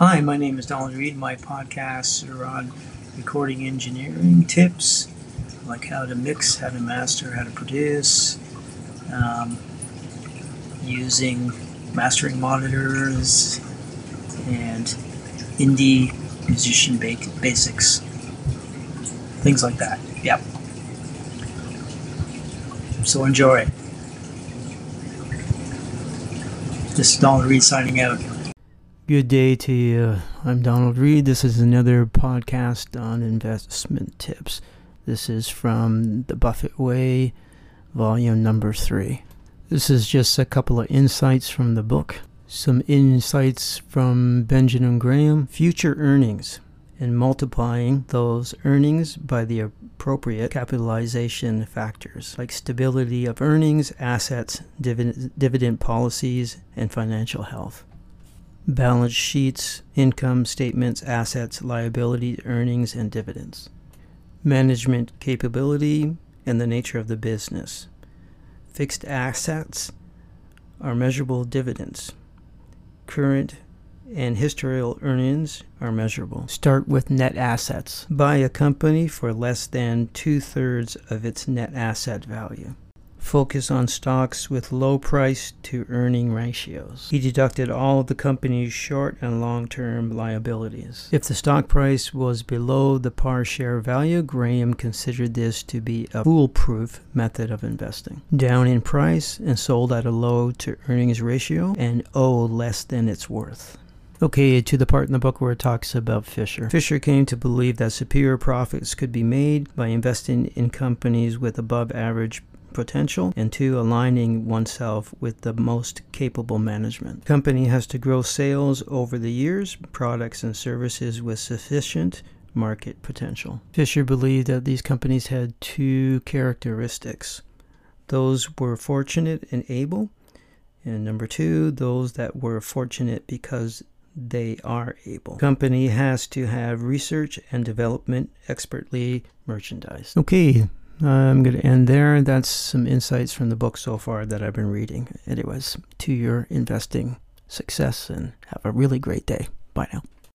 Hi, my name is Donald Reed. My podcasts are on recording engineering tips, like how to mix, how to master, how to produce, um, using mastering monitors, and indie musician ba- basics. Things like that. Yep. So enjoy. This is Donald Reed signing out. Good day to you. I'm Donald Reed. This is another podcast on investment tips. This is from The Buffett Way, volume number three. This is just a couple of insights from the book. Some insights from Benjamin Graham future earnings and multiplying those earnings by the appropriate capitalization factors like stability of earnings, assets, dividend, dividend policies, and financial health balance sheets, income statements, assets, liabilities, earnings, and dividends. Management capability and the nature of the business. Fixed assets are measurable dividends. Current and historical earnings are measurable. Start with net assets. Buy a company for less than two thirds of its net asset value focus on stocks with low price to earning ratios. He deducted all of the company's short and long term liabilities. If the stock price was below the par share value, Graham considered this to be a foolproof method of investing. Down in price and sold at a low to earnings ratio and owe less than it's worth. Okay, to the part in the book where it talks about Fisher. Fisher came to believe that superior profits could be made by investing in companies with above average potential, and two, aligning oneself with the most capable management. Company has to grow sales over the years, products and services with sufficient market potential. Fisher believed that these companies had two characteristics. Those were fortunate and able, and number two, those that were fortunate because they are able. Company has to have research and development expertly merchandised. Okay, I'm going to end there. That's some insights from the book so far that I've been reading. Anyways, to your investing success and have a really great day. Bye now.